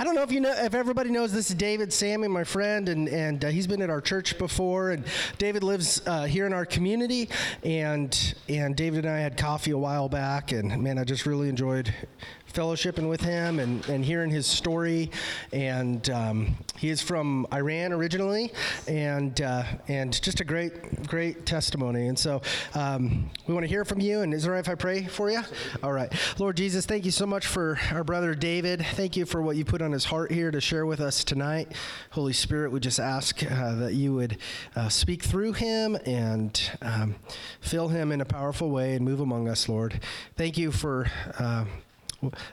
I don't know if you know if everybody knows this is David Sammy, my friend, and and uh, he's been at our church before. And David lives uh, here in our community, and and David and I had coffee a while back, and man, I just really enjoyed fellowshipping with him and, and hearing his story. And um, he is from Iran originally, and uh, and just a great great testimony. And so um, we want to hear from you. And is it right if I pray for you? All right, Lord Jesus, thank you so much for our brother David. Thank you for what you put on his heart here to share with us tonight. Holy Spirit, we just ask uh, that you would uh, speak through him and um, fill him in a powerful way and move among us, Lord. Thank you for uh,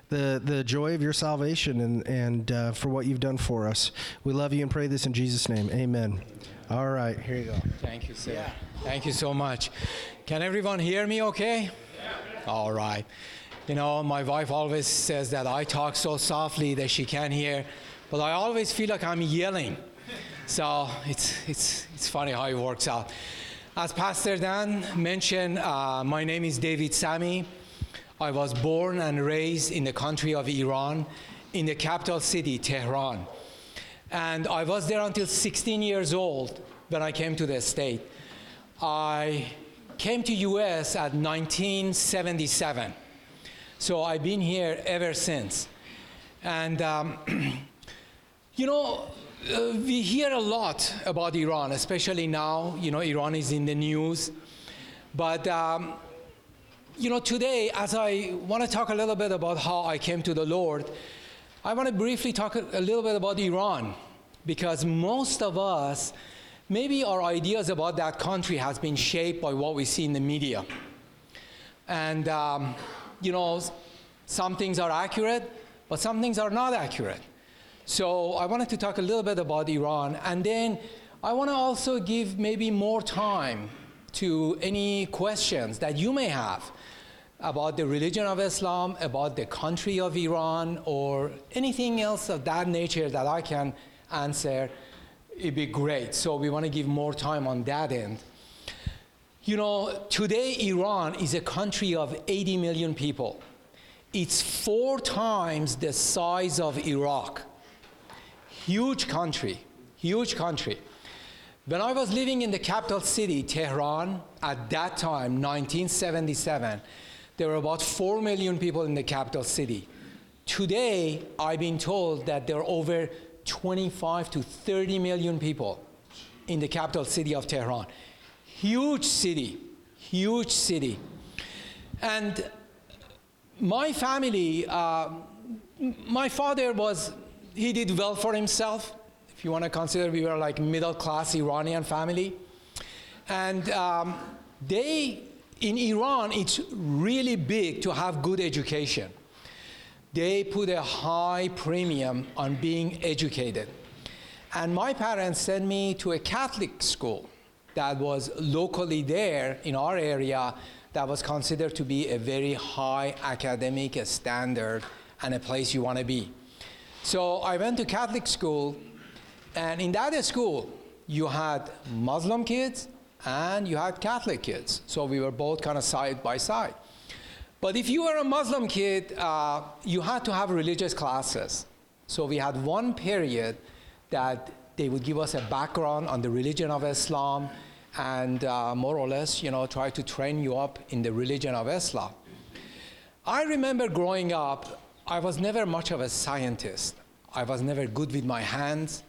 the the joy of your salvation and and uh, for what you've done for us. We love you and pray this in Jesus' name. Amen. All right, here you go. Thank you, sir. Thank you so much. Can everyone hear me okay? Yeah. All right. You know, my wife always says that I talk so softly that she can't hear, but I always feel like I'm yelling. So it's, it's, it's funny how it works out. As Pastor Dan mentioned, uh, my name is David Sami. I was born and raised in the country of Iran, in the capital city, Tehran. And I was there until 16 years old when I came to the state. I came to US at 1977. So I've been here ever since. And um, you know, uh, we hear a lot about Iran, especially now. You know, Iran is in the news. But um, you know, today, as I want to talk a little bit about how I came to the Lord, I want to briefly talk a little bit about Iran, because most of us, maybe our ideas about that country has been shaped by what we see in the media. And, um, you know, some things are accurate, but some things are not accurate. So I wanted to talk a little bit about Iran, and then I want to also give maybe more time to any questions that you may have about the religion of Islam, about the country of Iran, or anything else of that nature that I can answer, it'd be great. So we want to give more time on that end. You know, today Iran is a country of 80 million people. It's four times the size of Iraq. Huge country, huge country. When I was living in the capital city, Tehran, at that time, 1977, there were about 4 million people in the capital city. Today, I've been told that there are over 25 to 30 million people in the capital city of Tehran. Huge city, huge city. And my family, uh, my father was, he did well for himself. If you want to consider, we were like middle class Iranian family. And um, they in Iran, it's really big to have good education. They put a high premium on being educated. And my parents sent me to a Catholic school that was locally there in our area that was considered to be a very high academic standard and a place you want to be. So I went to Catholic school, and in that school, you had Muslim kids and you had Catholic kids. So we were both kind of side by side. But if you were a Muslim kid, uh, you had to have religious classes. So we had one period that they would give us a background on the religion of Islam and uh, more or less, you know, try to train you up in the religion of Islam. I remember growing up, I was never much of a scientist. I was never good with my hands.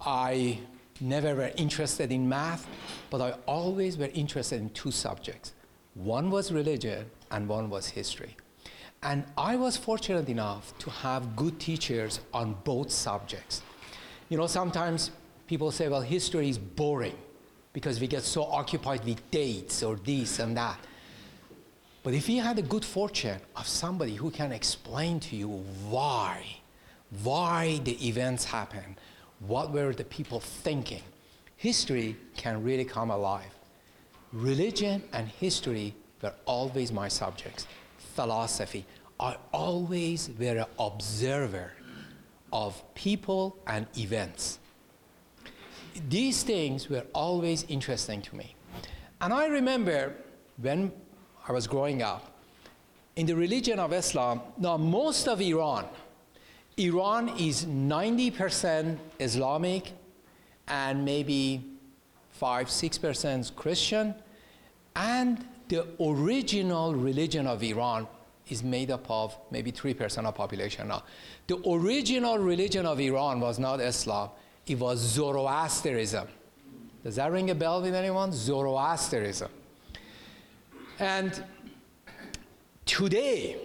I never were interested in math, but I always were interested in two subjects. One was religion and one was history. And I was fortunate enough to have good teachers on both subjects. You know, sometimes people say, well, history is boring because we get so occupied with dates or this and that. But if you had the good fortune of somebody who can explain to you why, why the events happen, what were the people thinking? History can really come alive. Religion and history were always my subjects. Philosophy. I always were an observer of people and events. These things were always interesting to me. And I remember when I was growing up, in the religion of Islam, now most of Iran Iran is 90% Islamic and maybe 5 6% Christian. And the original religion of Iran is made up of maybe 3% of population now. The original religion of Iran was not Islam, it was Zoroastrianism. Does that ring a bell with anyone? Zoroastrianism. And today,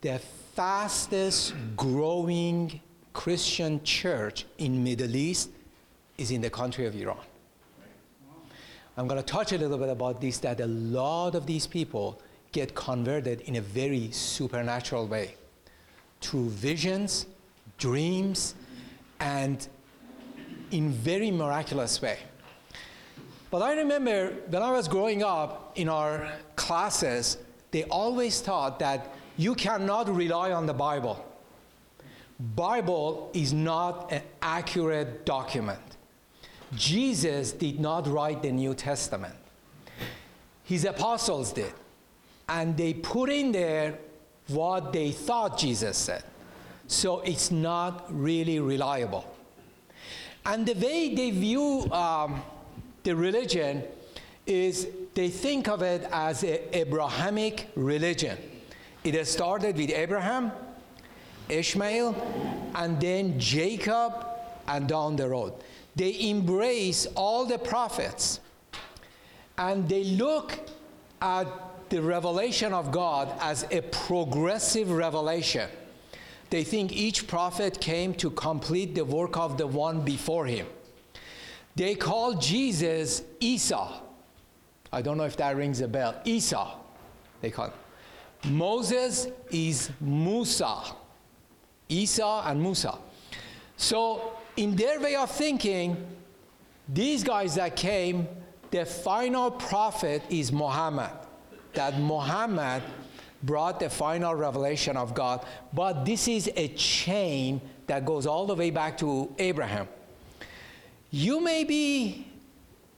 the fastest growing Christian church in Middle East is in the country of Iran. I'm going to touch a little bit about this that a lot of these people get converted in a very supernatural way through visions, dreams, and in very miraculous way. But I remember when I was growing up in our classes, they always taught that you cannot rely on the Bible. Bible is not an accurate document. Jesus did not write the New Testament. His apostles did. And they put in there what they thought Jesus said. So it's not really reliable. And the way they view um, the religion is they think of it as an Abrahamic religion. It has started with Abraham, Ishmael, and then Jacob, and down the road. They embrace all the prophets and they look at the revelation of God as a progressive revelation. They think each prophet came to complete the work of the one before him. They call Jesus Isa. I don't know if that rings a bell. Isa, they call him. Moses is Musa. Isa and Musa. So, in their way of thinking, these guys that came, the final prophet is Muhammad. That Muhammad brought the final revelation of God. But this is a chain that goes all the way back to Abraham. You may be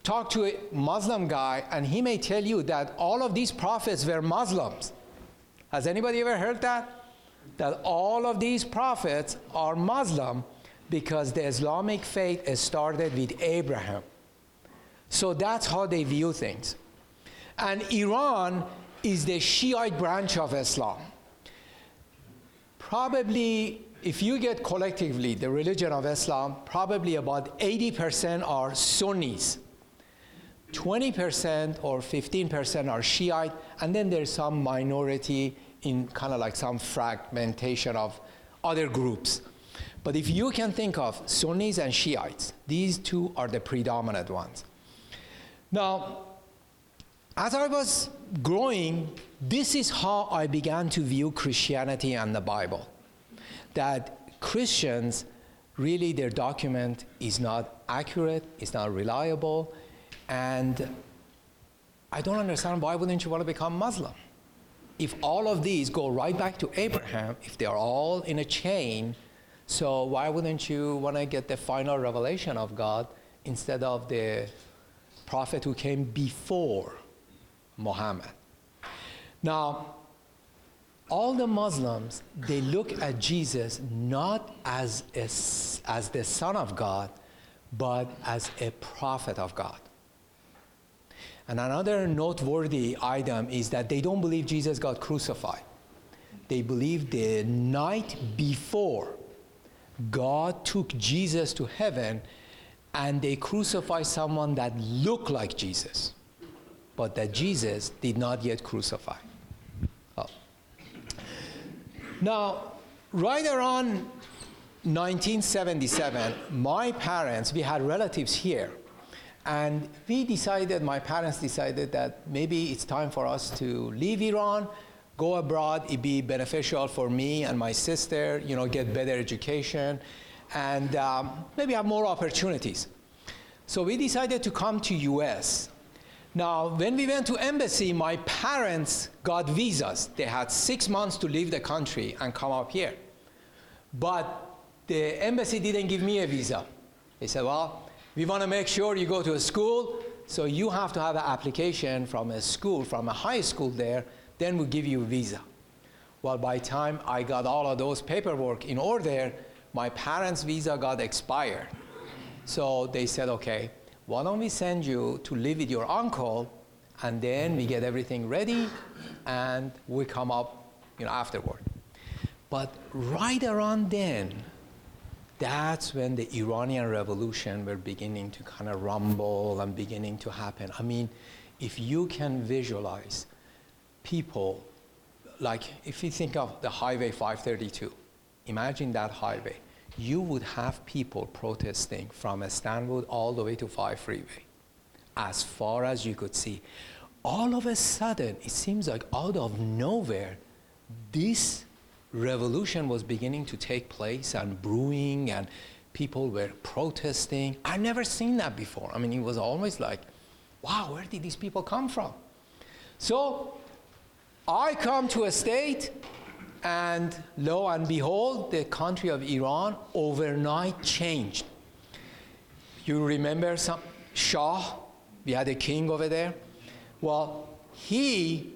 talk to a Muslim guy and he may tell you that all of these prophets were Muslims. Has anybody ever heard that? That all of these prophets are Muslim because the Islamic faith started with Abraham. So that's how they view things. And Iran is the Shiite branch of Islam. Probably, if you get collectively the religion of Islam, probably about 80% are Sunnis. 20% or 15% are Shiite, and then there's some minority in kind of like some fragmentation of other groups. But if you can think of Sunnis and Shiites, these two are the predominant ones. Now, as I was growing, this is how I began to view Christianity and the Bible. That Christians, really, their document is not accurate, it's not reliable, and I don't understand why wouldn't you want to become Muslim? If all of these go right back to Abraham, if they are all in a chain, so why wouldn't you want to get the final revelation of God instead of the prophet who came before Muhammad? Now, all the Muslims, they look at Jesus not as, a, as the Son of God, but as a prophet of God. And another noteworthy item is that they don't believe Jesus got crucified. They believe the night before God took Jesus to heaven and they crucified someone that looked like Jesus, but that Jesus did not yet crucify. Oh. Now, right around 1977, my parents, we had relatives here and we decided, my parents decided that maybe it's time for us to leave Iran, go abroad. It'd be beneficial for me and my sister, you know, get better education and um, maybe have more opportunities. So we decided to come to US. Now, when we went to embassy, my parents got visas. They had six months to leave the country and come up here. But the embassy didn't give me a visa. They said, well, we want to make sure you go to a school, so you have to have an application from a school, from a high school there, then we'll give you a visa. Well, by the time I got all of those paperwork in order, my parents' visa got expired. So they said, okay, why don't we send you to live with your uncle, and then we get everything ready, and we come up, you know, afterward. But right around then, that's when the Iranian Revolution were beginning to kind of rumble and beginning to happen. I mean, if you can visualize people, like if you think of the Highway 532, imagine that highway. You would have people protesting from Stanwood all the way to 5 Freeway, as far as you could see. All of a sudden, it seems like out of nowhere, this revolution was beginning to take place and brewing and people were protesting. I've never seen that before. I mean, it was always like, wow, where did these people come from? So I come to a state, and lo and behold, the country of Iran overnight changed. You remember some Shah? We had a king over there. Well, he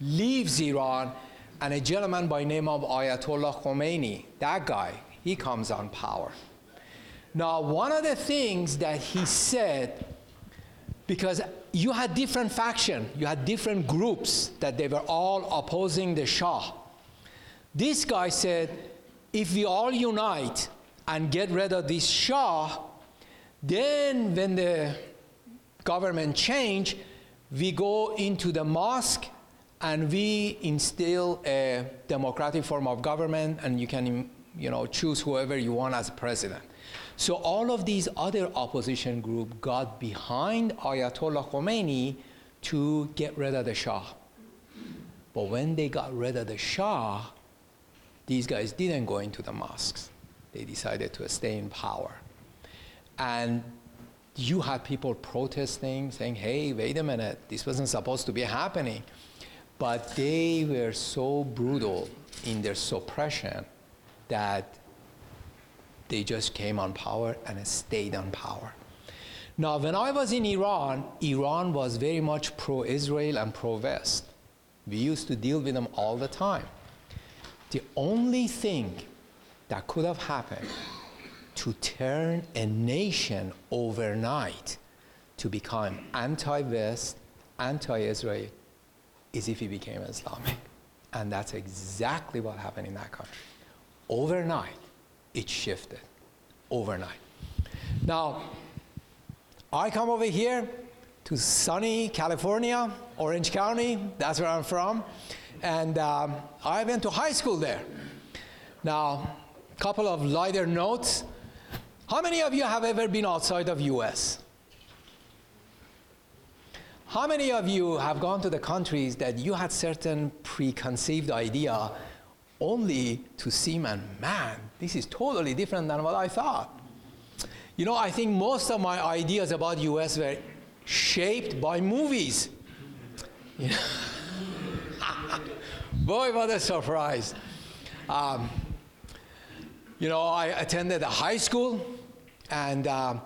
leaves Iran, and a gentleman by name of Ayatollah Khomeini, that guy, he comes on power. Now, one of the things that he said, because you had different faction, you had different groups that they were all opposing the Shah. This guy said, if we all unite and get rid of this Shah, then when the government change, we go into the mosque and we instill a democratic form of government and you can you know, choose whoever you want as president. So all of these other opposition groups got behind Ayatollah Khomeini to get rid of the Shah. But when they got rid of the Shah, these guys didn't go into the mosques. They decided to stay in power. And you had people protesting, saying, hey, wait a minute, this wasn't supposed to be happening. But they were so brutal in their suppression that they just came on power and stayed on power. Now, when I was in Iran, Iran was very much pro Israel and pro West. We used to deal with them all the time. The only thing that could have happened to turn a nation overnight to become anti West, anti Israel, is if he became Islamic. And that's exactly what happened in that country. Overnight, it shifted. Overnight. Now, I come over here to sunny California, Orange County, that's where I'm from, and um, I went to high school there. Now, couple of lighter notes. How many of you have ever been outside of US? How many of you have gone to the countries that you had certain preconceived idea only to see, man, man, this is totally different than what I thought. You know, I think most of my ideas about US were shaped by movies. You know? Boy, what a surprise. Um, you know, I attended a high school, and um,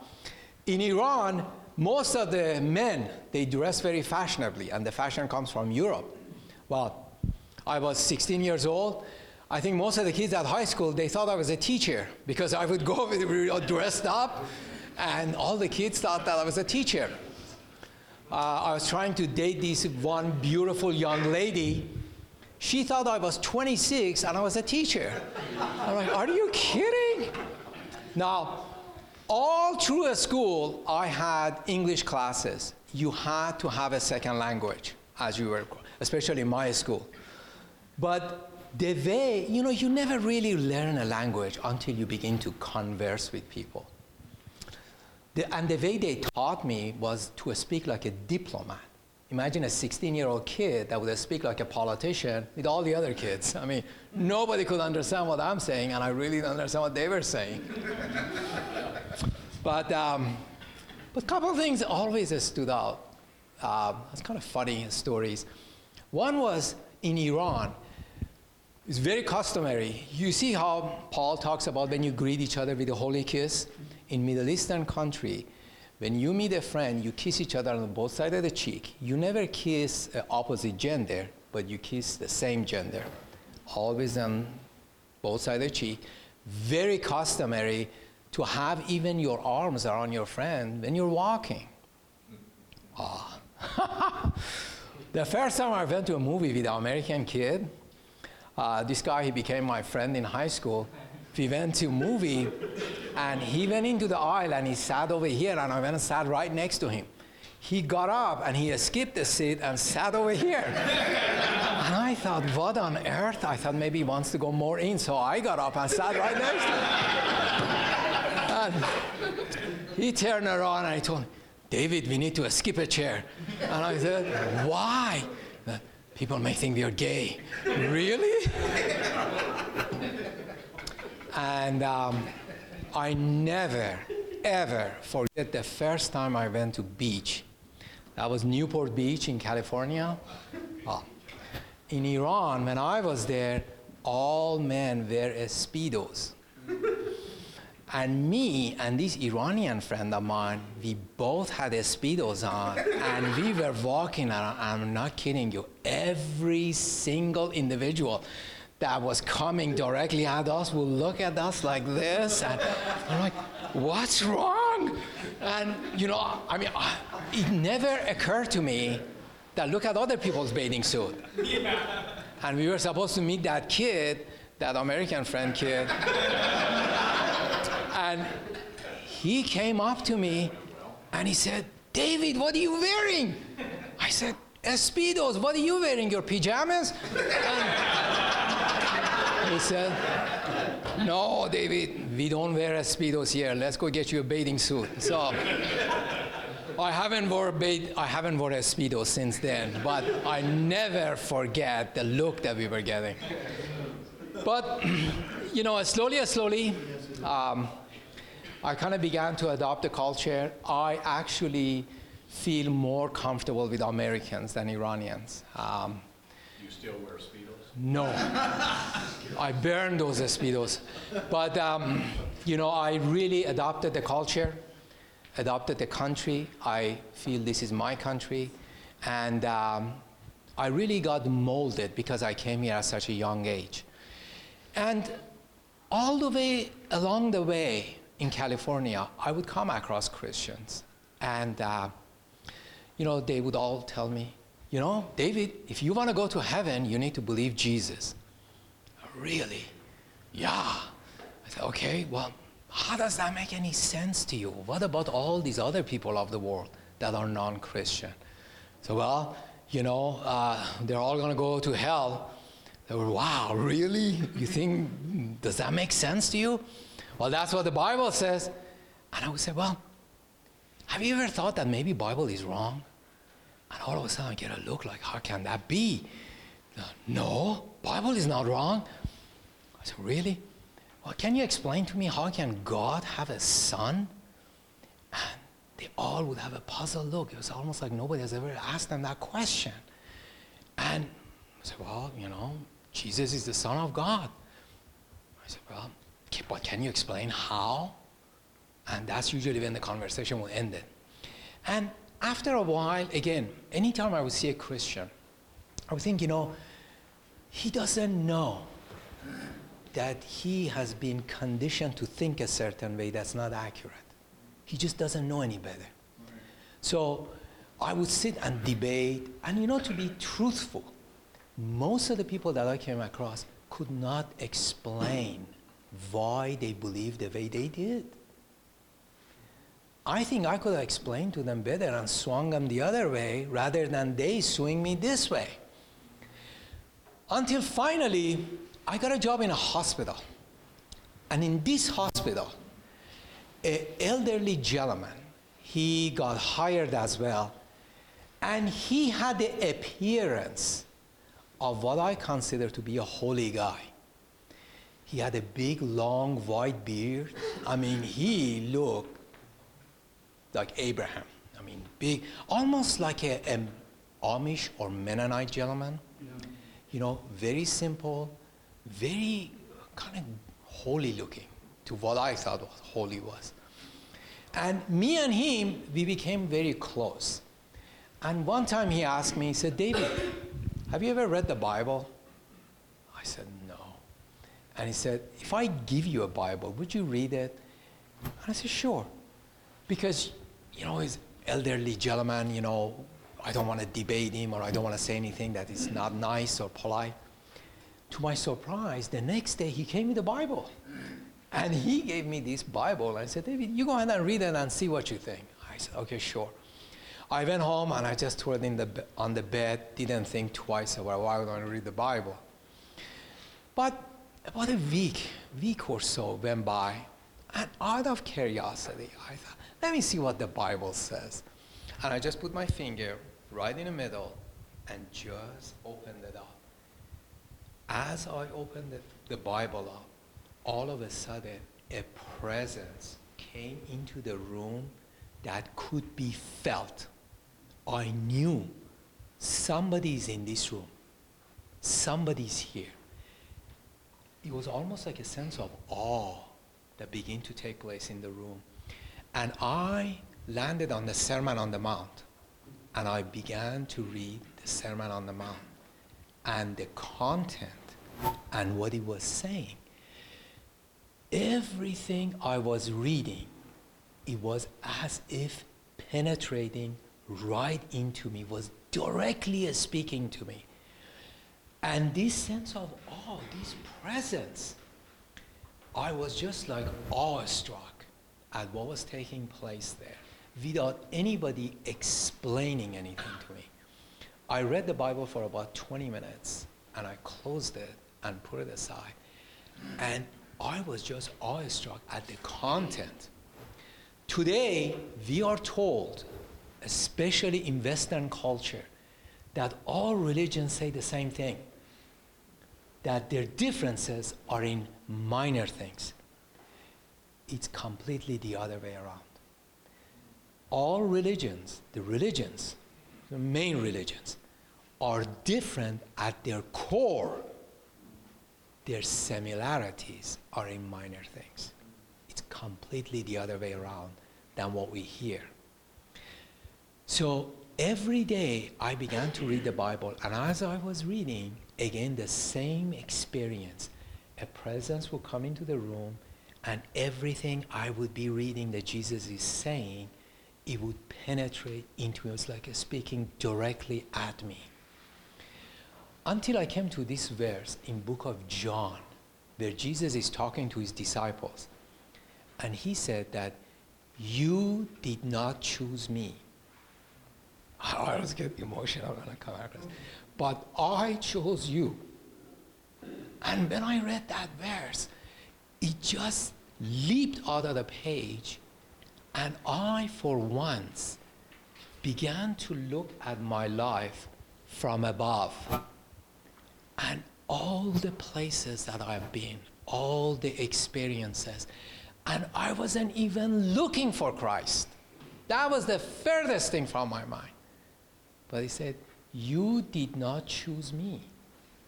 in Iran, most of the men, they dress very fashionably, and the fashion comes from Europe. Well, I was 16 years old. I think most of the kids at high school, they thought I was a teacher because I would go with, dressed up, and all the kids thought that I was a teacher. Uh, I was trying to date this one beautiful young lady. She thought I was 26 and I was a teacher. I'm like, are you kidding? Now, all through a school, I had English classes. You had to have a second language as you were, especially in my school. But the way, you know, you never really learn a language until you begin to converse with people. The, and the way they taught me was to speak like a diplomat. Imagine a 16 year old kid that would speak like a politician with all the other kids. I mean, nobody could understand what I'm saying, and I really didn't understand what they were saying. But um, but a couple of things always stood out. Uh, it's kind of funny stories. One was in Iran. It's very customary. You see how Paul talks about when you greet each other with a holy kiss? In Middle Eastern country, when you meet a friend, you kiss each other on both sides of the cheek. You never kiss opposite gender, but you kiss the same gender. always on both sides of the cheek. Very customary to have even your arms around your friend when you're walking. Ah. the first time I went to a movie with an American kid, uh, this guy, he became my friend in high school. We went to a movie, and he went into the aisle and he sat over here, and I went and sat right next to him. He got up and he skipped the seat and sat over here. and I thought, what on earth? I thought maybe he wants to go more in, so I got up and sat right next to him. and he turned around and he told me, David, we need to skip a chair. And I said, why? "Uh, People may think we are gay. really? and um, I never, ever forget the first time I went to beach. That was Newport Beach in California. Oh. In Iran, when I was there, all men wear speedos. And me and this Iranian friend of mine, we both had speedos on, and we were walking around. I'm not kidding you. Every single individual that was coming directly at us would look at us like this, and I'm like, "What's wrong?" And you know, I mean, it never occurred to me that look at other people's bathing suit. And we were supposed to meet that kid, that American friend kid. And he came up to me and he said, David, what are you wearing? I said, Speedos, what are you wearing? Your pajamas? And he said, No, David, we don't wear Speedos here. Let's go get you a bathing suit. So I haven't wore a I haven't worn a Speedo since then, but I never forget the look that we were getting. But you know, slowly, slowly, um, I kind of began to adopt the culture. I actually feel more comfortable with Americans than Iranians. Um, You still wear Speedos? no, I burned those Speedos. But, um, you know, I really adopted the culture, adopted the country. I feel this is my country. And um, I really got molded because I came here at such a young age. And all the way along the way in California, I would come across Christians. And, uh, you know, they would all tell me, you know, David, if you want to go to heaven, you need to believe Jesus. Really? Yeah. I said, okay, well, how does that make any sense to you? What about all these other people of the world that are non Christian? So, well, you know, uh, they're all going to go to hell. They were, wow, really? You think, does that make sense to you? Well, that's what the Bible says. And I would say, well, have you ever thought that maybe Bible is wrong? And all of a sudden I get a look like, how can that be? Uh, No, Bible is not wrong. I said, really? Well, can you explain to me how can God have a son? And they all would have a puzzled look. It was almost like nobody has ever asked them that question. And I said, well, you know, Jesus is the Son of God. I said, well, but can you explain how? And that's usually when the conversation will end it. And after a while, again, anytime I would see a Christian, I would think, you know, he doesn't know that he has been conditioned to think a certain way that's not accurate. He just doesn't know any better. So I would sit and debate, and you know, to be truthful, most of the people that I came across could not explain why they believed the way they did. I think I could have explained to them better and swung them the other way rather than they swing me this way. Until finally, I got a job in a hospital. And in this hospital, an elderly gentleman, he got hired as well, and he had the appearance of what I consider to be a holy guy. He had a big, long, white beard. I mean, he looked like Abraham. I mean, big, almost like a, a Amish or Mennonite gentleman. You know, very simple, very kind of holy looking to what I thought was holy was. And me and him, we became very close. And one time he asked me, he said, David, have you ever read the Bible? I said, no. And he said, If I give you a Bible, would you read it? And I said, Sure. Because, you know, he's elderly gentleman, you know, I don't want to debate him or I don't want to say anything that is not nice or polite. To my surprise, the next day he came with the Bible. And he gave me this Bible. I said, David, you go ahead and read it and see what you think. I said, okay, sure. I went home and I just threw it in the, on the bed, didn't think twice about why I'm going to read the Bible. But about a week, week or so went by, and out of curiosity, I thought, let me see what the Bible says. And I just put my finger right in the middle and just opened it up. As I opened the, the Bible up, all of a sudden, a presence came into the room that could be felt. I knew somebody's in this room, somebody's here. It was almost like a sense of awe that began to take place in the room. And I landed on the Sermon on the Mount, and I began to read the Sermon on the Mount and the content and what he was saying everything I was reading, it was as if penetrating right into me, was directly speaking to me. And this sense of awe, this presence, I was just like awestruck at what was taking place there without anybody explaining anything to me. I read the Bible for about 20 minutes and I closed it and put it aside. And I was just awestruck at the content. Today, we are told, especially in Western culture, that all religions say the same thing that their differences are in minor things. It's completely the other way around. All religions, the religions, the main religions, are different at their core their similarities are in minor things. It's completely the other way around than what we hear. So every day I began to read the Bible, and as I was reading, again, the same experience. A presence would come into the room, and everything I would be reading that Jesus is saying, it would penetrate into me. It was like speaking directly at me until I came to this verse in book of John where Jesus is talking to his disciples and he said that you did not choose me. I always get emotional when I come across. But I chose you. And when I read that verse, it just leaped out of the page. And I, for once, began to look at my life from above and all the places that I've been, all the experiences. And I wasn't even looking for Christ. That was the furthest thing from my mind. But he said, You did not choose me,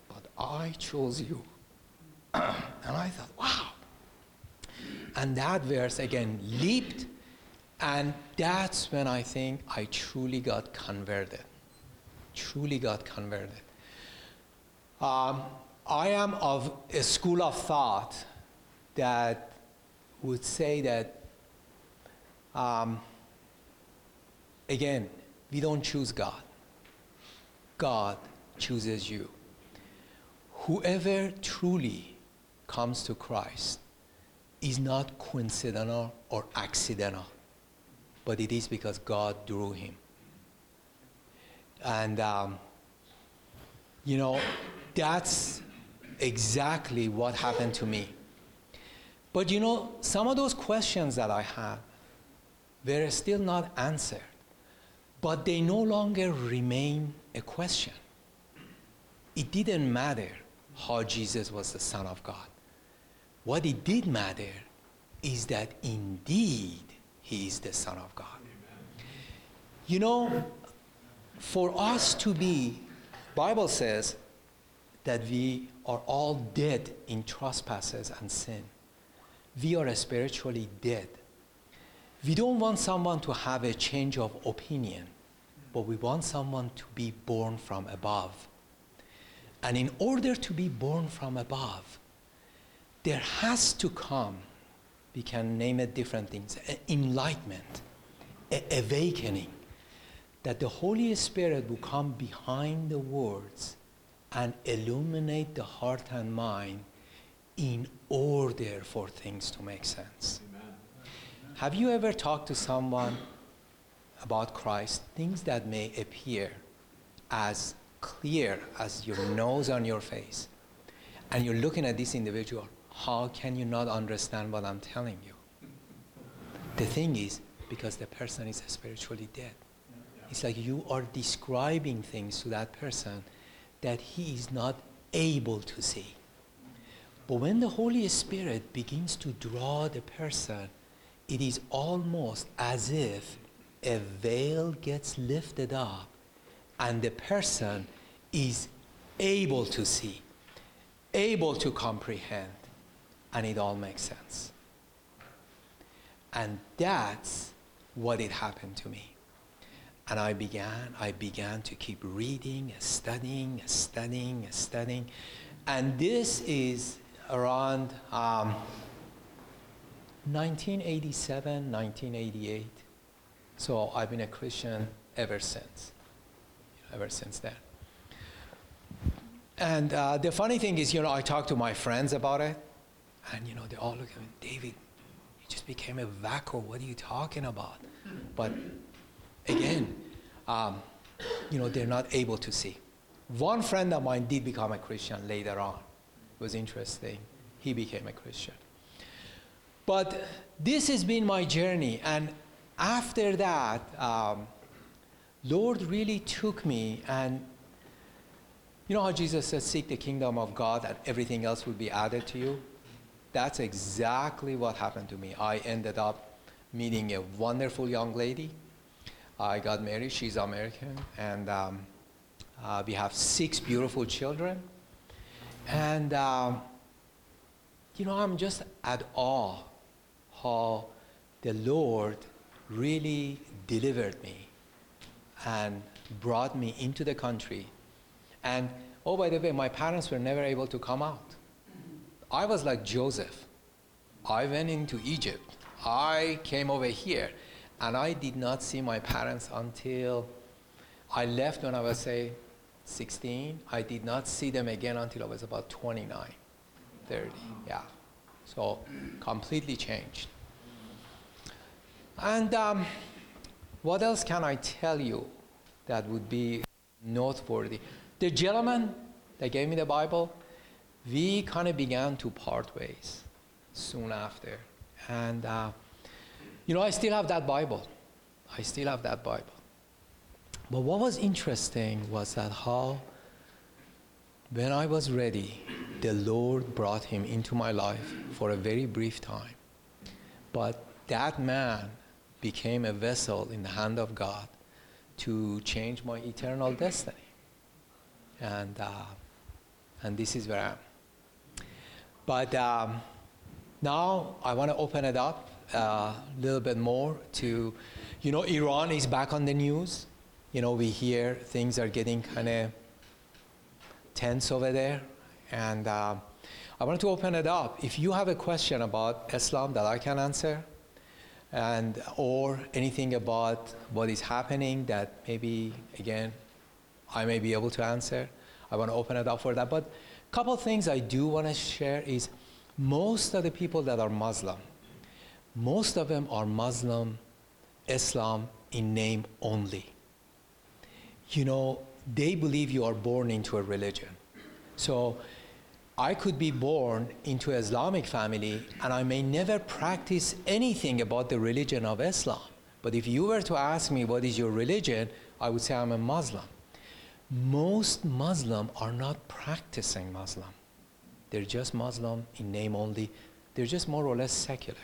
but I chose you. and I thought, wow. And that verse again leaped, and that's when I think I truly got converted. Truly got converted. Um, I am of a school of thought that would say that, um, again, we don't choose God. God chooses you. Whoever truly comes to Christ is not coincidental or accidental, but it is because God drew him. And, um, you know, that's exactly what happened to me. But you know, some of those questions that I had were still not answered, but they no longer remain a question. It didn't matter how Jesus was the Son of God. What it did matter is that indeed he is the Son of God. You know, for us to be, Bible says, that we are all dead in trespasses and sin. We are spiritually dead. We don't want someone to have a change of opinion, but we want someone to be born from above. And in order to be born from above, there has to come, we can name it different things, enlightenment, awakening, that the Holy Spirit will come behind the words and illuminate the heart and mind in order for things to make sense. Have you ever talked to someone about Christ, things that may appear as clear as your nose on your face, and you're looking at this individual, how can you not understand what I'm telling you? The thing is, because the person is spiritually dead. It's like you are describing things to that person that he is not able to see. But when the Holy Spirit begins to draw the person, it is almost as if a veil gets lifted up and the person is able to see, able to comprehend, and it all makes sense. And that's what it happened to me. And I began, I began to keep reading, studying, studying, studying. And this is around um, 1987, 1988. So I've been a Christian ever since, ever since then. And uh, the funny thing is, you know, I talk to my friends about it, and you know, they all look at me, David, you just became a wacko. What are you talking about? But again, um, you know, they're not able to see. One friend of mine did become a Christian later on. It was interesting. He became a Christian. But this has been my journey, and after that, um, Lord really took me and you know how Jesus says, Seek the kingdom of God and everything else will be added to you? That's exactly what happened to me. I ended up meeting a wonderful young lady. I got married, she's American, and um, uh, we have six beautiful children. And, um, you know, I'm just at awe how the Lord really delivered me and brought me into the country and oh, by the way, my parents were never able to come out. I was like Joseph. I went into Egypt. I came over here, and I did not see my parents until I left when I was, say, 16. I did not see them again until I was about 29, 30. Yeah. So completely changed. And um, what else can I tell you that would be noteworthy? The gentleman that gave me the Bible, we kind of began to part ways soon after. And, uh, you know, I still have that Bible. I still have that Bible. But what was interesting was that how, when I was ready, the Lord brought him into my life for a very brief time. But that man became a vessel in the hand of God to change my eternal destiny. And, uh, and this is where I am. But um, now I want to open it up a uh, little bit more to, you know, Iran is back on the news. You know, we hear things are getting kind of tense over there. And uh, I want to open it up. If you have a question about Islam that I can answer, and or anything about what is happening that maybe again I may be able to answer. I want to open it up for that. But a couple things I do want to share is most of the people that are Muslim, most of them are Muslim, Islam in name only. You know, they believe you are born into a religion. So I could be born into an Islamic family and I may never practice anything about the religion of Islam. But if you were to ask me what is your religion, I would say I'm a Muslim most Muslim are not practicing Muslim. They're just Muslim in name only. They're just more or less secular.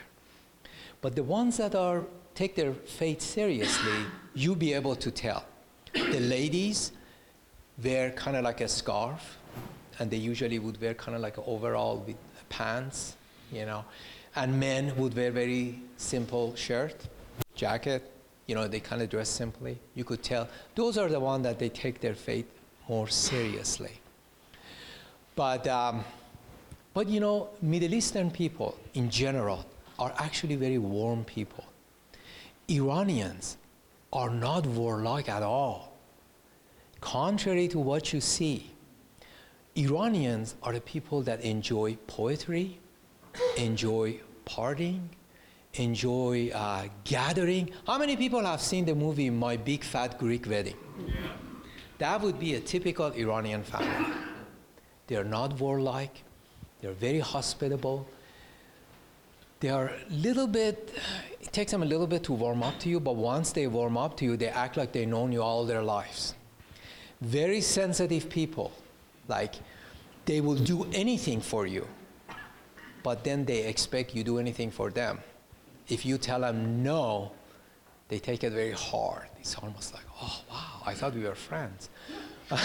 But the ones that are take their faith seriously, you be able to tell. The ladies wear kind of like a scarf, and they usually would wear kind of like an overall with pants, you know. And men would wear very simple shirt, jacket, you know, they kind of dress simply. You could tell those are the ones that they take their faith more seriously. But um, But you know, Middle Eastern people in general are actually very warm people. Iranians are not warlike at all. Contrary to what you see, Iranians are the people that enjoy poetry, enjoy partying, enjoy uh, gathering. How many people have seen the movie My Big Fat Greek Wedding? That would be a typical Iranian family. They're not warlike, they're very hospitable. They are a little bit, it takes them a little bit to warm up to you, but once they warm up to you, they act like they've known you all their lives. Very sensitive people, like they will do anything for you, but then they expect you do anything for them. If you tell them no, they take it very hard. It's almost like, oh, wow, I thought we were friends.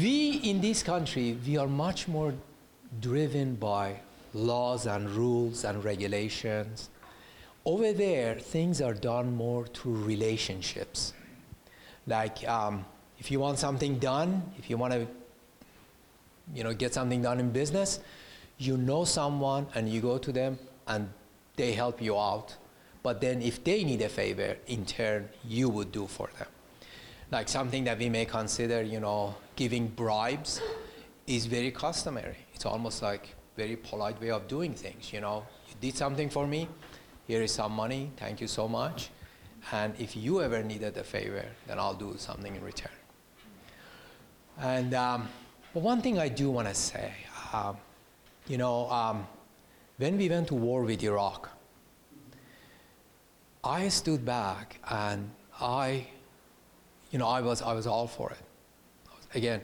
we in this country, we are much more driven by laws and rules and regulations. Over there, things are done more through relationships. Like, um, if you want something done, if you want to, you know, get something done in business, you know someone and you go to them and they help you out. But then, if they need a favor, in turn, you would do for them. Like something that we may consider, you know, giving bribes is very customary. It's almost like very polite way of doing things. You know, you did something for me. Here is some money. Thank you so much. And if you ever needed a favor, then I'll do something in return. And um, but one thing I do want to say, um, you know, um, when we went to war with Iraq, I stood back and I, you know, I was I was all for it. Again,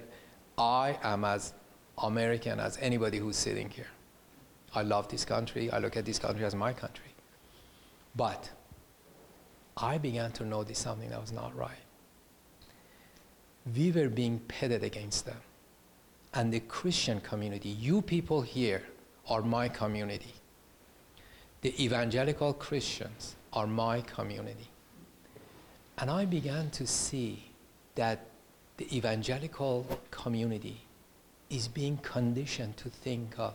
I am as American as anybody who's sitting here. I love this country. I look at this country as my country. But I began to notice something that was not right. We were being pitted against them. And the Christian community, you people here, are my community. The evangelical Christians are my community. And I began to see that the evangelical community is being conditioned to think of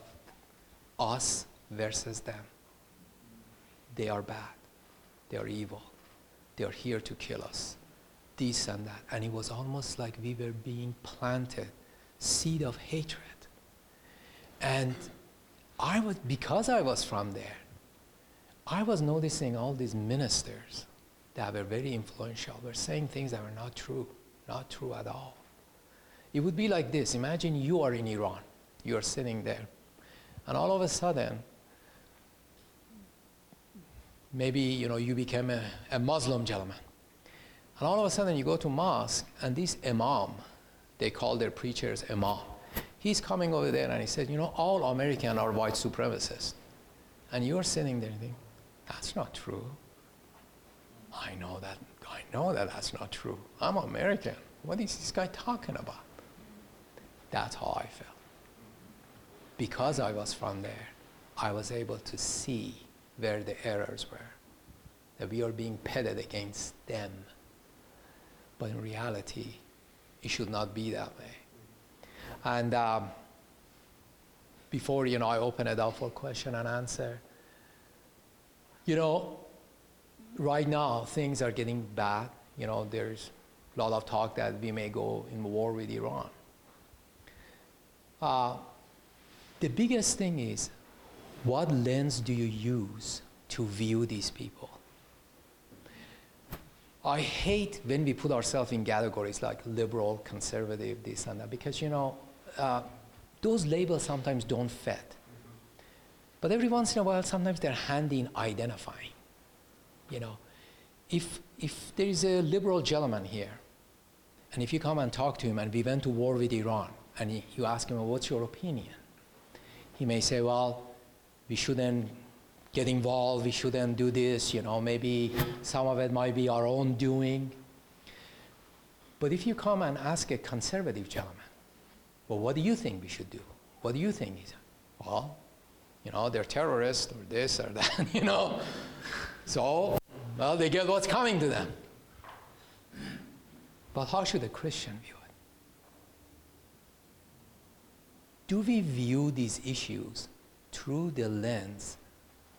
us versus them. They are bad. They are evil. They are here to kill us. This and that. And it was almost like we were being planted seed of hatred. And I was because I was from there, I was noticing all these ministers that were very influential were saying things that were not true, not true at all. It would be like this imagine you are in Iran, you are sitting there, and all of a sudden, maybe you know you became a, a Muslim gentleman. And all of a sudden you go to mosque and this imam, they call their preachers imam. He's coming over there and he says, you know, all Americans are white supremacists. And you're sitting there thinking, that's not true. I know that. I know that that's not true. I'm American. What is this guy talking about? That's how I felt. Because I was from there, I was able to see where the errors were. That we are being pitted against them. But in reality, it should not be that way. And um, before you know, I open it up for question and answer. You know, right now things are getting bad. You know, there's a lot of talk that we may go in war with Iran. Uh, the biggest thing is, what lens do you use to view these people? I hate when we put ourselves in categories like liberal, conservative, this and that, because you know, uh, those labels sometimes don't fit. But every once in a while, sometimes they're handy in identifying. You know, if, if there is a liberal gentleman here, and if you come and talk to him, and we went to war with Iran, and you ask him, well, what's your opinion? He may say, well, we shouldn't get involved, we shouldn't do this, you know, maybe some of it might be our own doing. But if you come and ask a conservative gentleman, well, what do you think we should do? What do you think? He said, well, you know, they're terrorists or this or that, you know. So, well, they get what's coming to them. But how should a Christian view it? Do we view these issues through the lens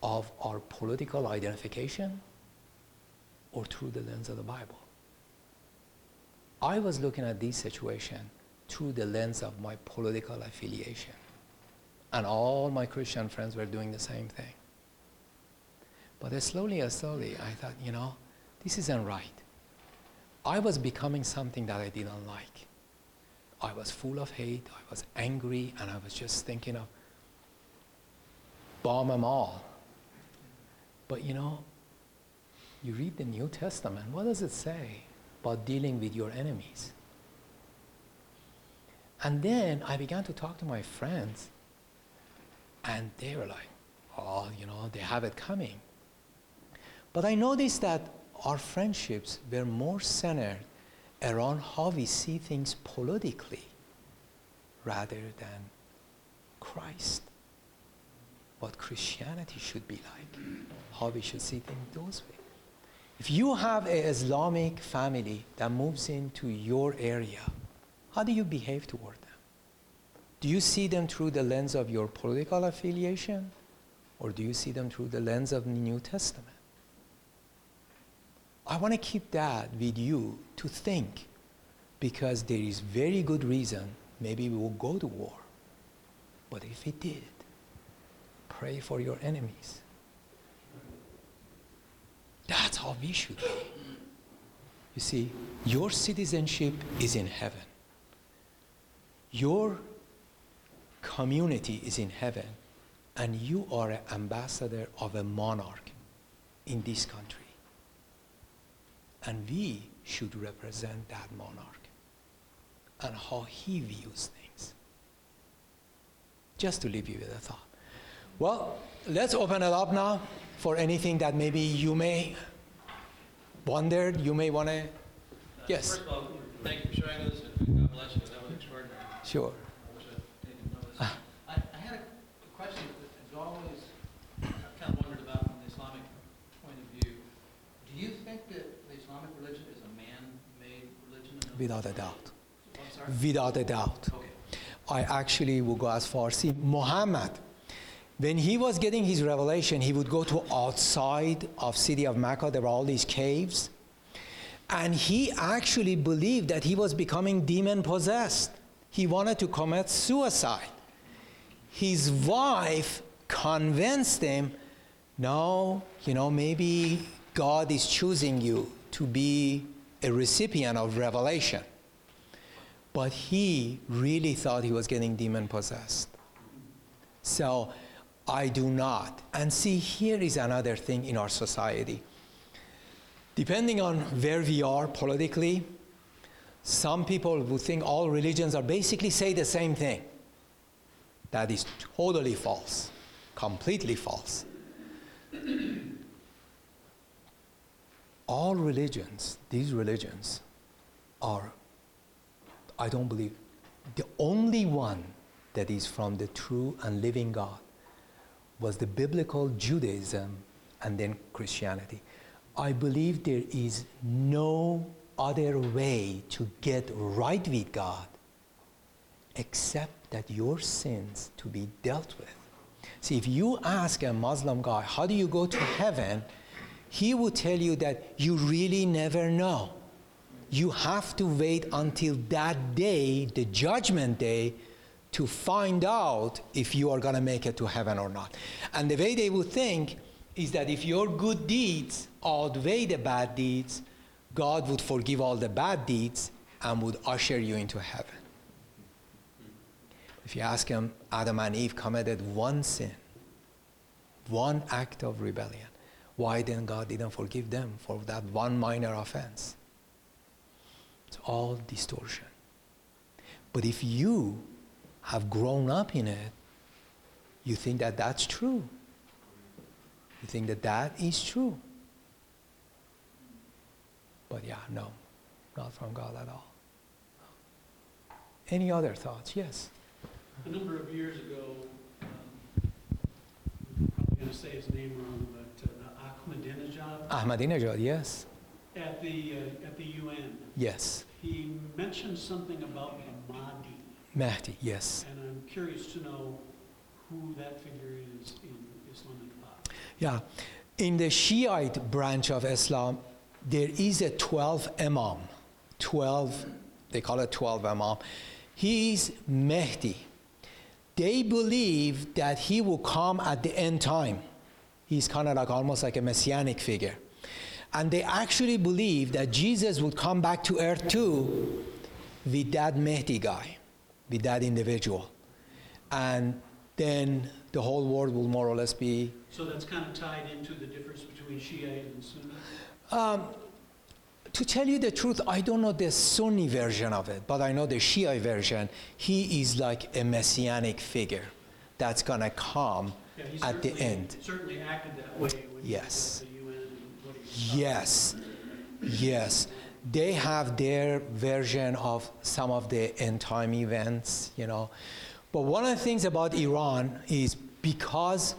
of our political identification or through the lens of the Bible? I was looking at this situation through the lens of my political affiliation. And all my Christian friends were doing the same thing. But slowly and slowly, I thought, you know, this isn't right. I was becoming something that I didn't like. I was full of hate, I was angry, and I was just thinking of bomb them all. But you know, you read the New Testament, what does it say about dealing with your enemies? And then I began to talk to my friends, and they were like, oh, you know, they have it coming. But I noticed that our friendships were more centered around how we see things politically rather than Christ. What Christianity should be like, how we should see things those way. If you have an Islamic family that moves into your area, how do you behave toward them? Do you see them through the lens of your political affiliation, or do you see them through the lens of the New Testament? I want to keep that with you to think because there is very good reason maybe we will go to war. But if we did, pray for your enemies. That's how we should be. You see, your citizenship is in heaven. Your community is in heaven, and you are an ambassador of a monarch in this country. And we should represent that monarch and how he views things. Just to leave you with a thought. Well, let's open it up now for anything that maybe you may wondered, you may want to. Uh, yes, First of all, thank you for showing us, and God bless you, that was extraordinary. sure. I wish I didn't know this. I, I had a question that has always, I've kind of wondered about from the Islamic point of view. Do you think that the Islamic religion is a man-made religion? Without a doubt. Without a doubt. Okay. I actually will go as far. See, Muhammad, when he was getting his revelation, he would go to outside of city of Mecca. There were all these caves, and he actually believed that he was becoming demon possessed. He wanted to commit suicide. His wife convinced him, no, you know, maybe God is choosing you to be a recipient of revelation. But he really thought he was getting demon possessed. So I do not. And see, here is another thing in our society. Depending on where we are politically, some people would think all religions are basically say the same thing. That is totally false, completely false. All religions, these religions, are I don't believe the only one that is from the true and living God was the biblical Judaism and then Christianity. I believe there is no other way to get right with God except that your sins to be dealt with. See, if you ask a Muslim guy, how do you go to heaven? He will tell you that you really never know you have to wait until that day, the judgment day, to find out if you are going to make it to heaven or not. And the way they would think is that if your good deeds outweigh the bad deeds, God would forgive all the bad deeds and would usher you into heaven. If you ask him, Adam and Eve committed one sin, one act of rebellion. Why then God didn't forgive them for that one minor offense? It's all distortion. But if you have grown up in it, you think that that's true. You think that that is true. But yeah, no, not from God at all. Any other thoughts? Yes. A number of years ago, um, I'm probably going to say his name wrong, Ahmadinejad, Ahmadinejad, yes. at the, uh, at the UN, Yes. he mentioned something about the Mahdi. Mahdi, yes. And I'm curious to know who that figure is in Islamic thought. Yeah. In the Shiite branch of Islam, there is a 12 Imam. 12, they call it 12 Imam. He is Mahdi. They believe that he will come at the end time. He's kind of like almost like a messianic figure. And they actually believe that Jesus would come back to earth too with that Mahdi guy, with that individual. And then the whole world will more or less be So that's kind of tied into the difference between Shiite and Sunni? Um, to tell you the truth, I don't know the Sunni version of it, but I know the Shia version. He is like a messianic figure that's gonna come Yeah, he at the certainly- end. Certainly acted that way when he was Yes. at the UN and what he Yes, yes. They have their version of some of the end time events, you know. But one of the things about Iran is because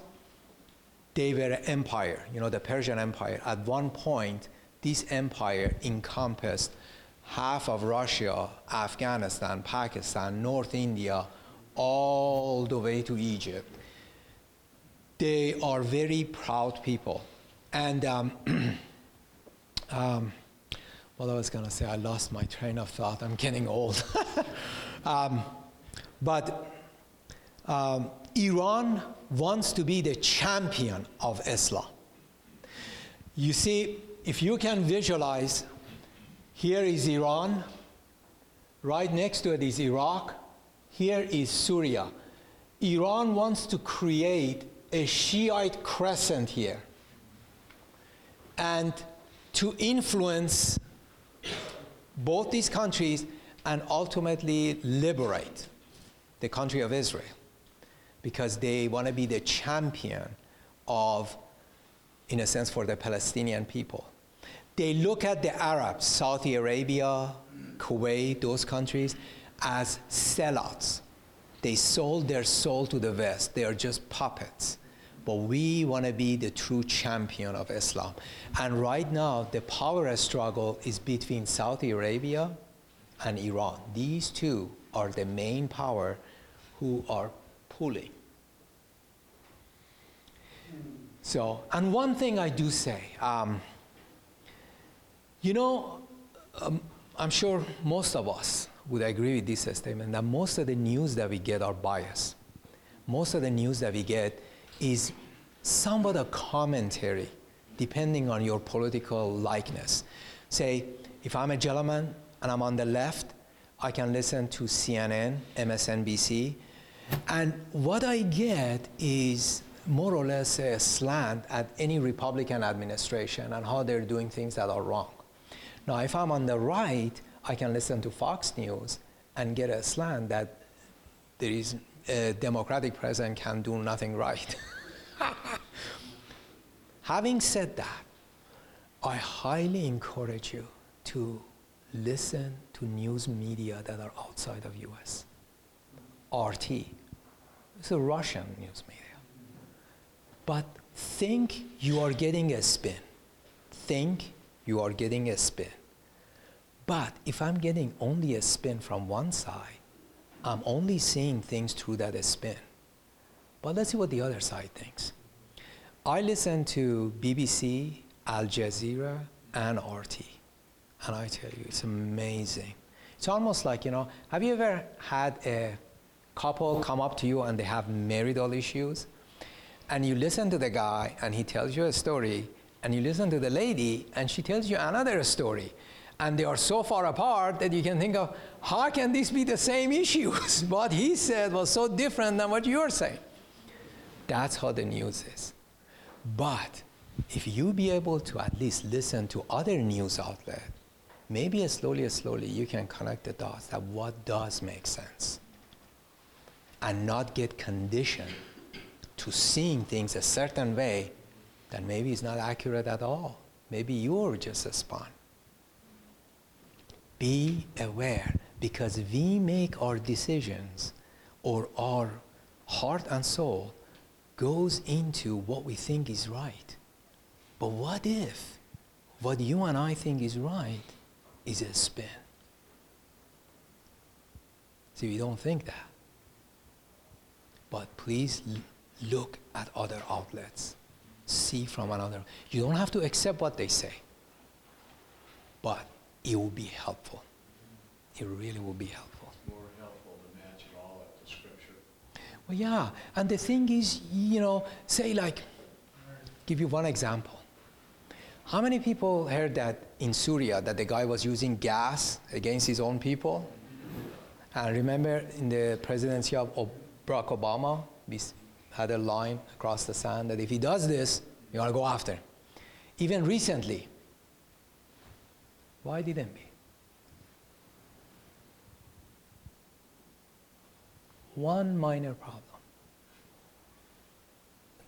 they were an empire, you know, the Persian Empire, at one point, this empire encompassed half of Russia, Afghanistan, Pakistan, North India, all the way to Egypt. They are very proud people. And um, um, what I was going to say, I lost my train of thought. I'm getting old. um, but um, Iran wants to be the champion of Islam. You see, if you can visualize, here is Iran, right next to it is Iraq, here is Syria. Iran wants to create a Shiite crescent here and to influence both these countries and ultimately liberate the country of Israel because they want to be the champion of, in a sense, for the Palestinian people. They look at the Arabs, Saudi Arabia, Kuwait, those countries, as sellouts. They sold their soul to the West. They are just puppets. But we want to be the true champion of Islam. And right now, the power struggle is between Saudi Arabia and Iran. These two are the main power who are pulling. So, and one thing I do say, um, you know, um, I'm sure most of us would agree with this statement that most of the news that we get are biased. Most of the news that we get is somewhat a commentary depending on your political likeness. Say, if I'm a gentleman and I'm on the left, I can listen to CNN, MSNBC, and what I get is more or less a slant at any Republican administration and how they're doing things that are wrong. Now, if I'm on the right, I can listen to Fox News and get a slant that there is a Democratic president can do nothing right. Having said that, I highly encourage you to listen to news media that are outside of US. RT. It's a Russian news media. But think you are getting a spin. Think you are getting a spin. But if I'm getting only a spin from one side, I'm only seeing things through that spin. But let's see what the other side thinks. I listen to BBC, Al Jazeera, and RT. And I tell you, it's amazing. It's almost like, you know, have you ever had a couple come up to you and they have marital issues? And you listen to the guy and he tells you a story, and you listen to the lady and she tells you another story. And they are so far apart that you can think of how can this be the same issues? what he said was so different than what you're saying. That's how the news is. But if you be able to at least listen to other news outlets, maybe slowly, slowly you can connect the dots that what does make sense and not get conditioned to seeing things a certain way that maybe is not accurate at all. Maybe you're just a spawn. Be aware because we make our decisions or our heart and soul goes into what we think is right. But what if what you and I think is right is a spin? See, we don't think that. But please look at other outlets. See from another. You don't have to accept what they say, but it will be helpful. It really will be helpful. More helpful to match it all up to scripture. Well, yeah, and the thing is, you know, say like, give you one example. How many people heard that in Syria that the guy was using gas against his own people? And remember in the presidency of Barack Obama, we had a line across the sand that if he does this, you want to go after. him. Even recently, why didn't we? One minor problem.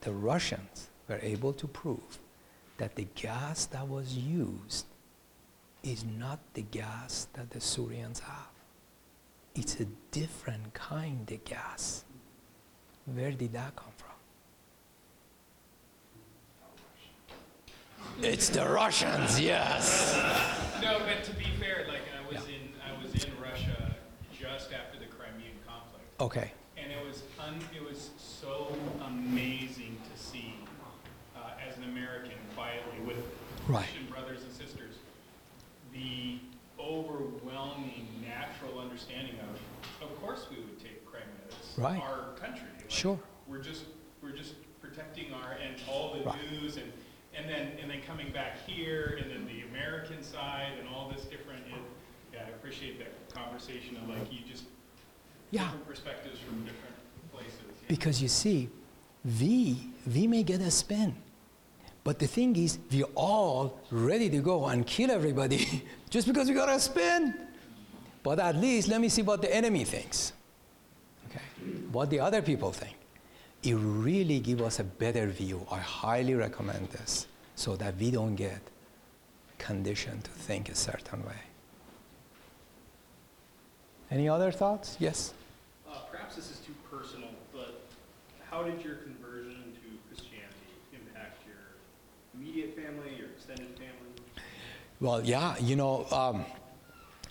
The Russians were able to prove that the gas that was used is not the gas that the Syrians have. It's a different kind of gas. Where did that come from? It's the Russians, yes. No, but to be fair, like I was in, I was in Russia just after the Crimean conflict, Okay. and it was un, it was so amazing to see, uh, as an American, quietly with Right. Christian brothers and sisters, the overwhelming natural understanding of, of course, we would take Crimea. It's Right. our country. Like, Sure. We're just, we're just protecting our, and all the Right. dues, and, and then, and then coming back here, and then the American side, and all this different, it, yeah, I appreciate that conversation of like, you just, Yeah. different perspectives from different places. yeah. Because you see, we, we may get a spin. But the thing is, we're all ready to go and kill everybody just because we got a spin. But at least let me see what the enemy thinks. Okay? What the other people think. It really gives us a better view. I highly recommend this so that we don't get conditioned to think a certain way. Any other thoughts? Yes? Uh, perhaps this is too personal, but how did your conversion to Christianity impact your immediate family, your extended family? Well, yeah, you know, um,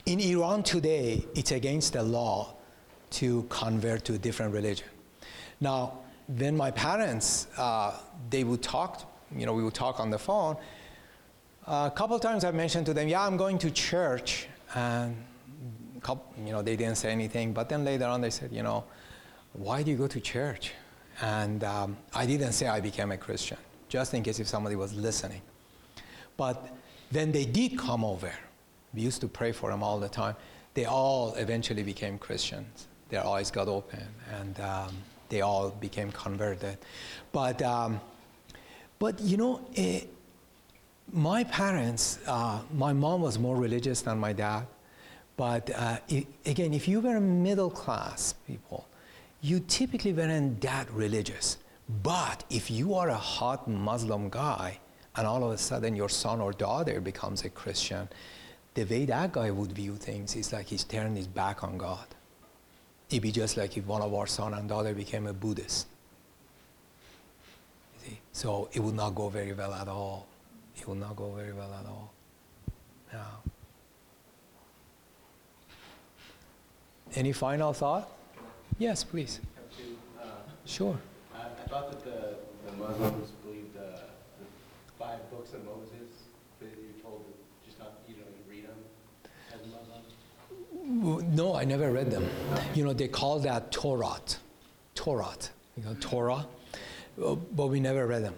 in Iran today, it's against the law to convert to a different religion. Now, when my parents, uh, they would talk, you know, we would talk on the phone. a couple times I mentioned to them, yeah, I'm going to church, and couple, you know, they didn't say anything. But then later on, they said, you know, why do you go to church? And um, I didn't say I became a Christian, just in case if somebody was listening. But then they did come over, we used to pray for them all the time. They all eventually became Christians. Their eyes got open, and um, they all became converted. But um, but you know, eh, my parents, uh, my mom was more religious than my dad. But uh, i again, if you were middle class people, you typically weren't that religious. But if you are a hot Muslim guy and all of a sudden your son or daughter becomes a Christian, the way that guy would view things is like he's turned his back on God. It'd be just like if one of our son and daughter became a Buddhist. So it would not go very well at all. It would not go very well at all. Yeah. Any final thought? Yes, please. two. Uh, Sure. I, I thought that the, the Muslims believed the, the five books of Moses, but you're told to just not, you don't read them as a Muslim. W- No, I never read them. You know, they call that Torah. Torah. You know, Torah. Uh, But we never read them.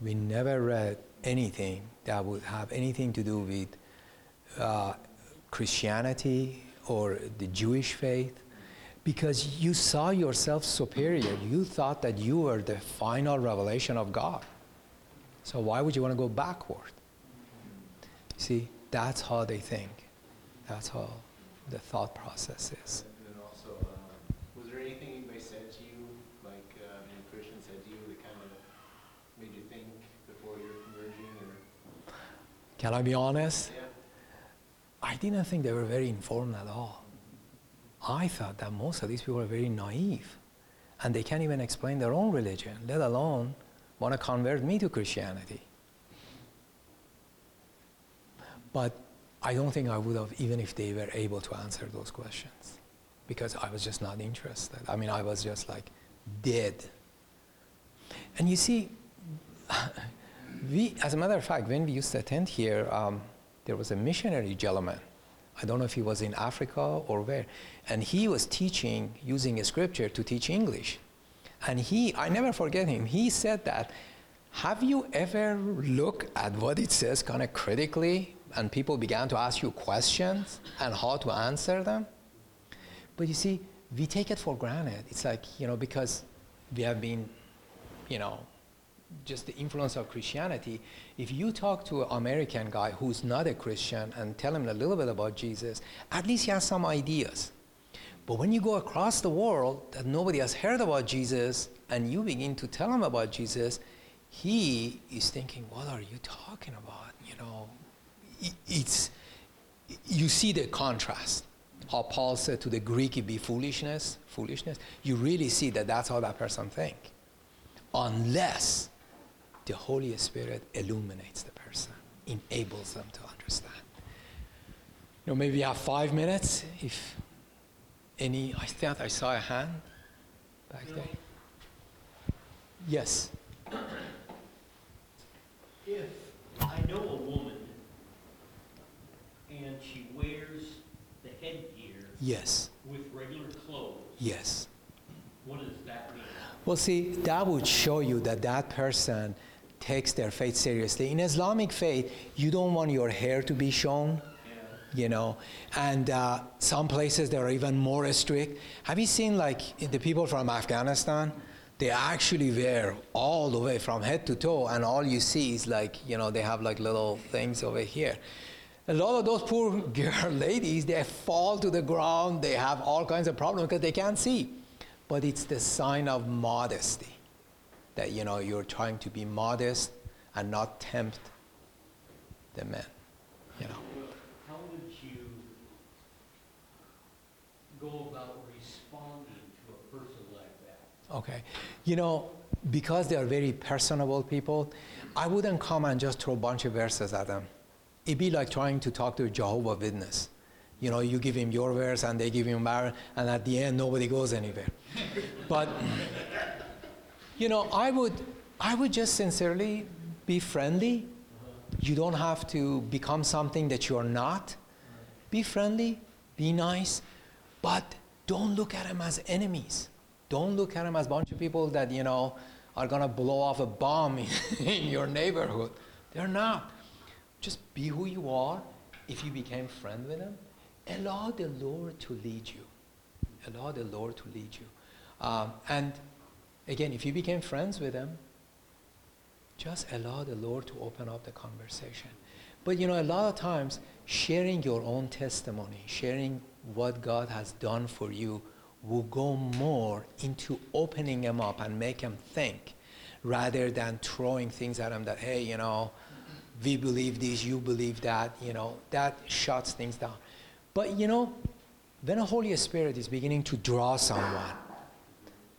We never read anything that would have anything to do with uh, Christianity or the Jewish faith because you saw yourself superior. You thought that you were the final revelation of God. So why would you want to go backward? See, that's how they think. That's how the thought process is. And then also, um, was there anything anybody said to you, like uh, any Christian said to you that kind of made you think before your conversion or? Can I be honest? Yeah. I didn't think they were very informed at all. I thought that most of these people are very naive and they can't even explain their own religion, let alone want to convert me to Christianity. But I don't think I would have, even if they were able to answer those questions. because I was just not interested. I mean, I was just like dead. And you see, we, as a matter of fact, when we used to attend here, um, there was a missionary gentleman. I don't know if he was in Africa or where, and he was teaching using a scripture to teach English. And he, I never forget him. He said that, have you ever looked at what it says kind of critically, and people began to ask you questions and how to answer them? But you see, we take it for granted. It's like, you know, because we have been, you know, just the influence of Christianity. If you talk to an American guy who's not a Christian and tell him a little bit about Jesus, at least he has some ideas. But when you go across the world that nobody has heard about Jesus and you begin to tell him about Jesus, he is thinking, What are you talking about? You know, it's, you see the contrast. How Paul said to the Greek, it be foolishness, foolishness. You really see that that's how that person think. Unless the Holy Spirit illuminates the person, enables them to understand. You know, maybe we have five minutes. If any, I thought I saw a hand back there. Yes. If I know a woman and she wears the headgear Yes. with regular clothes, Yes. what does that mean? Well, see, that would show you that that person takes their faith seriously. In Islamic faith, you don't want your hair to be shown, you know, and uh, some places they are even more strict. Have you seen like the people from Afghanistan? They actually wear all the way from head to toe, and all you see is like, you know, they have like little things over here. A lot of those poor girl ladies, they fall to the ground, they have all kinds of problems because they can't see. But it's the sign of modesty that, you know, you're trying to be modest and not tempt the men, you know. How would you go about responding to a person like that? Okay. You know, because they are very personable people, I wouldn't come and just throw a bunch of verses at them. It'd be like trying to talk to a Jehovah Witness. You know, you give him your verse and they give him theirs, and at the end, nobody goes anywhere. but, you know, I would, I would just sincerely be friendly. You don't have to become something that you're not. Be friendly, be nice, but don't look at them as enemies. Don't look at them as a bunch of people that, you know, are going to blow off a bomb in, in your neighborhood. They're not. Just be who you are. If you became friend with them, allow the Lord to lead you. Allow the Lord to lead you. Um, and again, if you became friends with them, just allow the Lord to open up the conversation. But you know, a lot of times, sharing your own testimony, sharing what God has done for you, will go more into opening them up and make them think, rather than throwing things at them that, hey, you know, we believe this, you believe that, you know, that shuts things down. But you know, when the Holy Spirit is beginning to draw someone,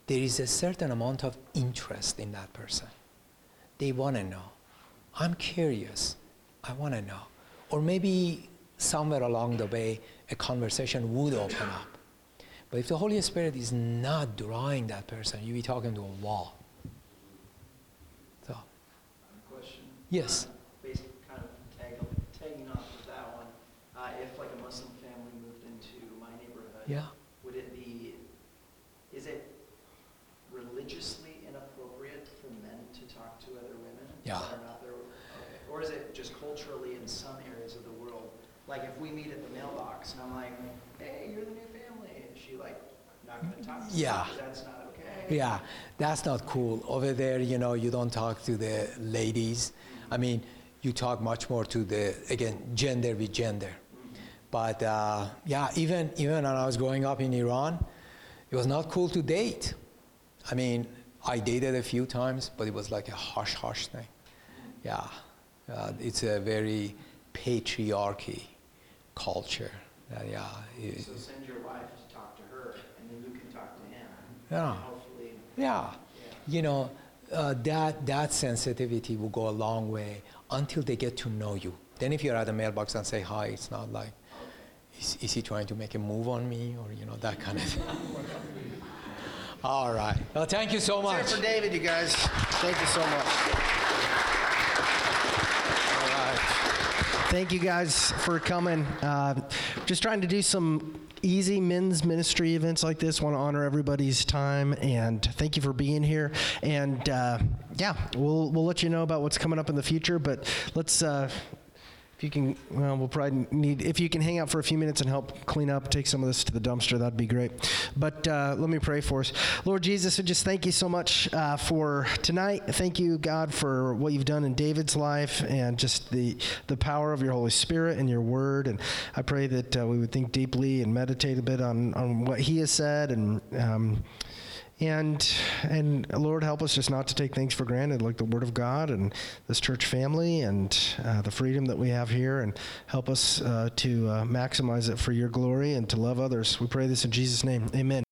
there is a certain amount of interest in that person. They want to know. I'm curious. I want to know. Or maybe somewhere along the way, a conversation would open up. But if the Holy Spirit is not drawing that person, you'll be talking to a wall. So, Question. yes. Basically, kind of tag, tagging off with that one, uh, if like a Muslim family moved into my neighborhood. Yeah. Would it be, is it religiously inappropriate for men to talk to other women? Yeah. That are not their. Or is it just culturally in some areas of the world? Like if we meet at the mailbox and I'm like, hey, you're the new family, is she like not gonna talk to? Yeah. That's not okay? Yeah, that's not cool. Over there, you know, you don't talk to the ladies. I mean, you talk much more to the, again, gender with gender. But uh, yeah, even, even when I was growing up in Iran, it was not cool to date. I mean, I dated a few times, but it was like a hush hush thing. Yeah, uh, it's a very patriarchy culture. Uh, yeah, it- So send your wife to talk to her and then you can talk to him. Yeah. Hopefully, Yeah, yeah. you know, uh, that, that sensitivity will go a long way until they get to know you. Then if you're at the mailbox and say hi, it's not like, is, is he trying to make a move on me or, you know, that kind of thing? All right. Well, thank you so much. hear it for David, you guys. Thank you so much. All right. Thank you guys for coming. Uh, just trying to do some easy men's ministry events like this. Want to honor everybody's time and thank you for being here. And uh, yeah, we'll we'll let you know about what's coming up in the future. But let's. Uh, if you can, well, we'll probably need, if you can hang out for a few minutes and help clean up, take some of this to the dumpster, that'd be great. But uh, let me pray for us. Lord Jesus, I just thank you so much uh, for tonight. Thank you, God, for what you've done in David's life and just the, the power of your Holy Spirit and your word. And I pray that uh, we would think deeply and meditate a bit on, on what he has said and, um, and and Lord, help us just not to take things for granted, like the Word of God and this church family and uh, the freedom that we have here, and help us uh, to uh, maximize it for Your glory and to love others. We pray this in Jesus' name. Amen.